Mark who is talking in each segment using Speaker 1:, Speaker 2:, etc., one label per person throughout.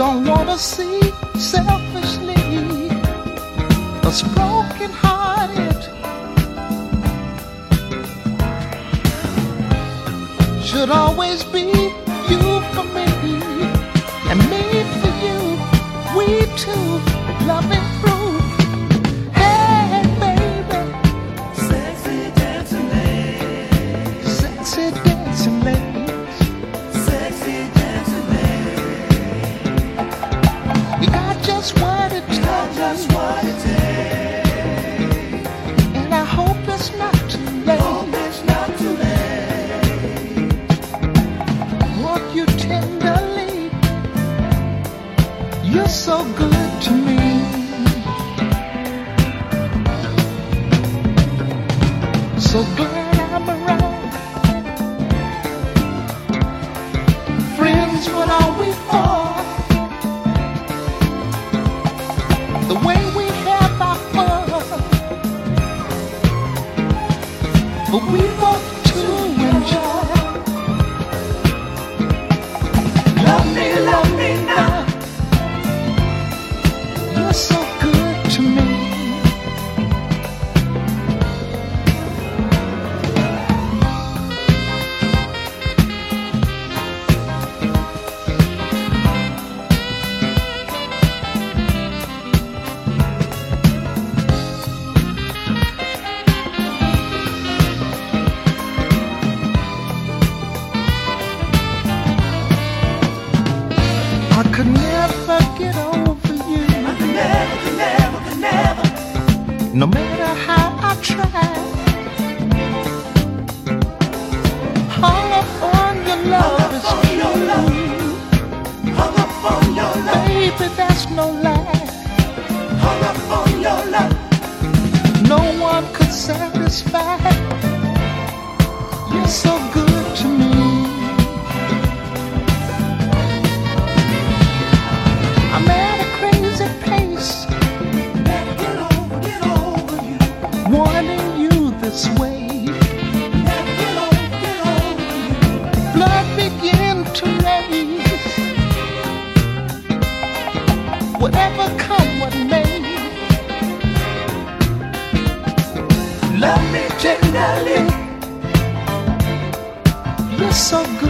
Speaker 1: Don't wanna see selfishly us broken hearted. Should always be you for me and me for you. We two loving. no matter how I try. Hung up on your love is true.
Speaker 2: Hung up on your love.
Speaker 1: Baby, that's no lie.
Speaker 2: Hung up on your love.
Speaker 1: No one could satisfy. You're so good. You're so good.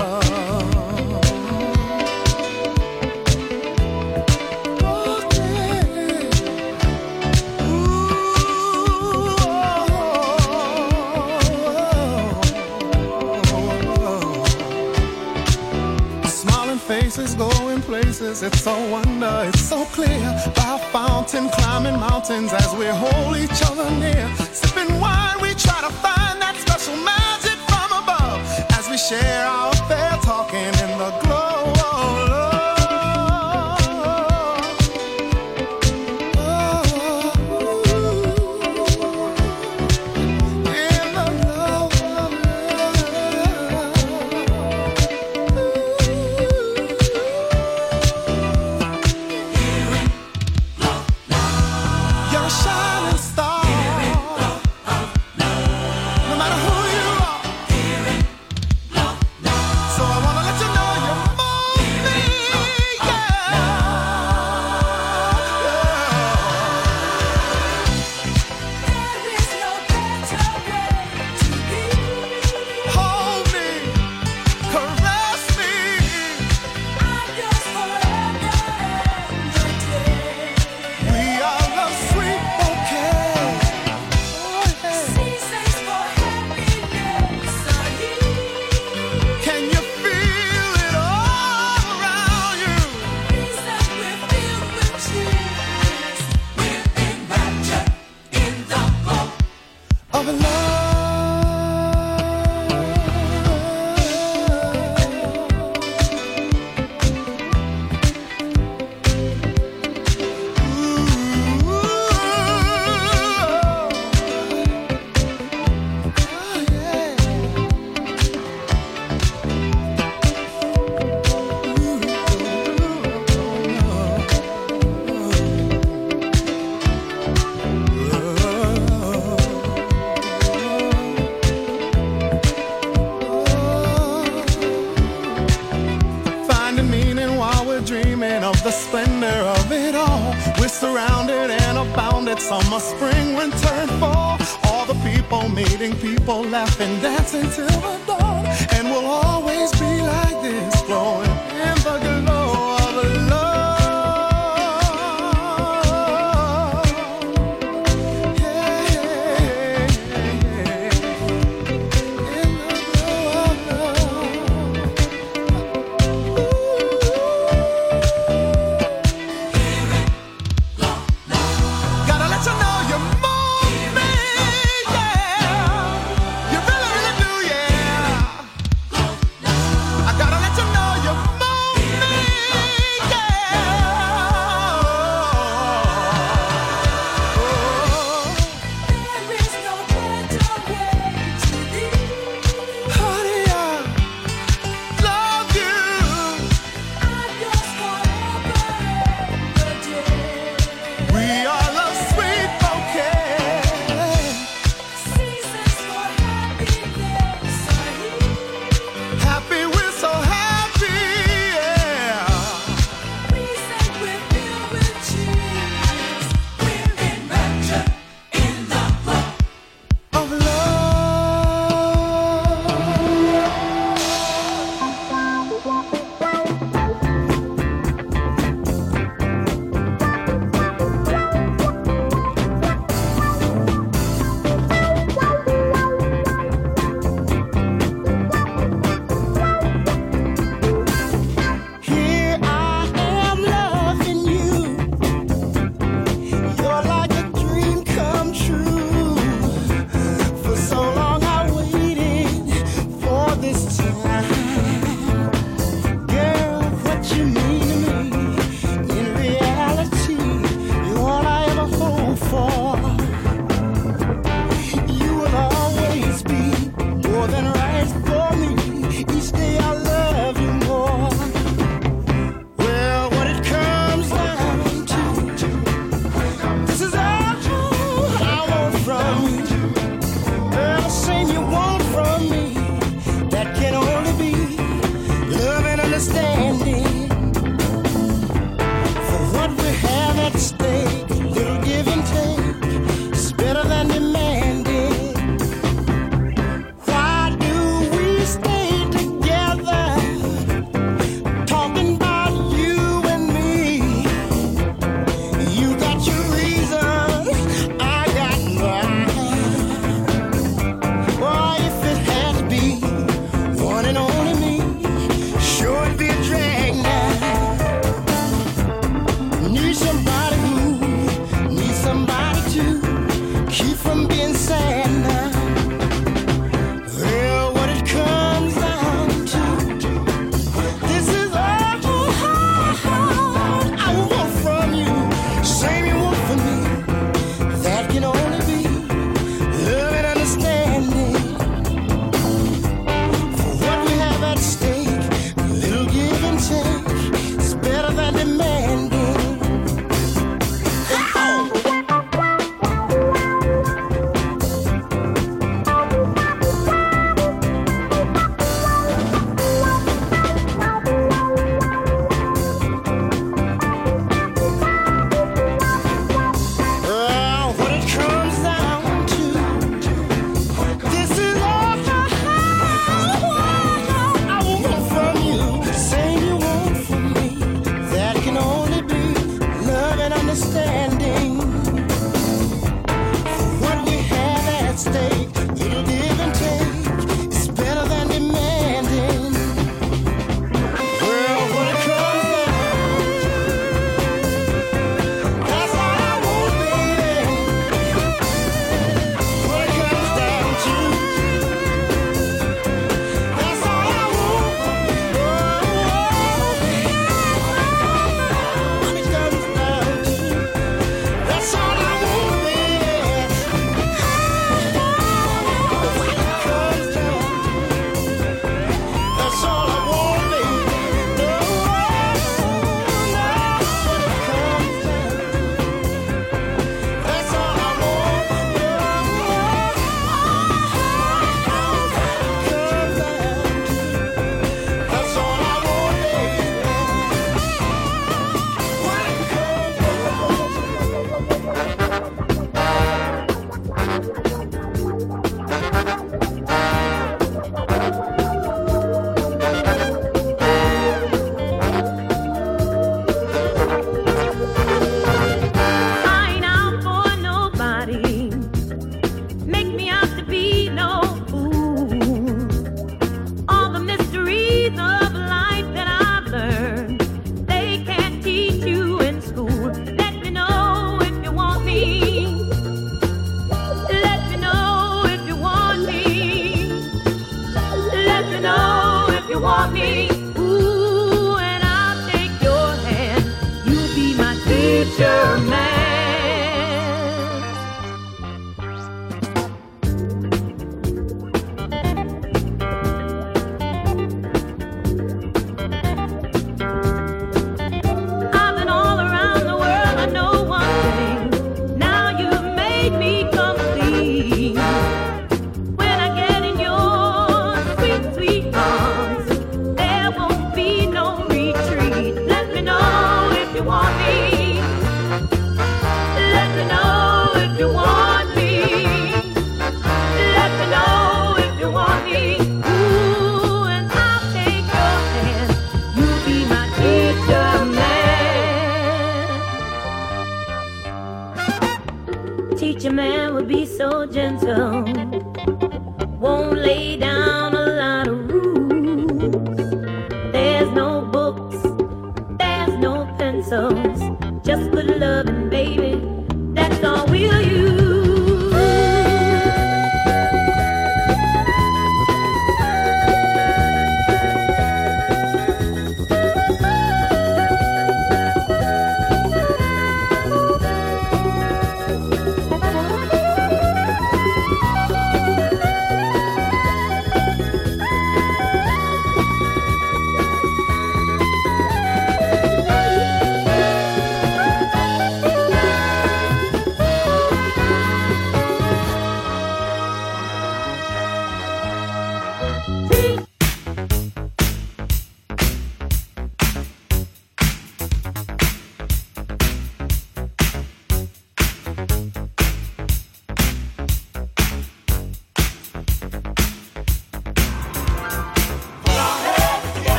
Speaker 2: It's so wonder, it's so clear. By a fountain, climbing mountains as we hold each other near. Sipping wine, we try to find that special magic from above as we share our I gotta let you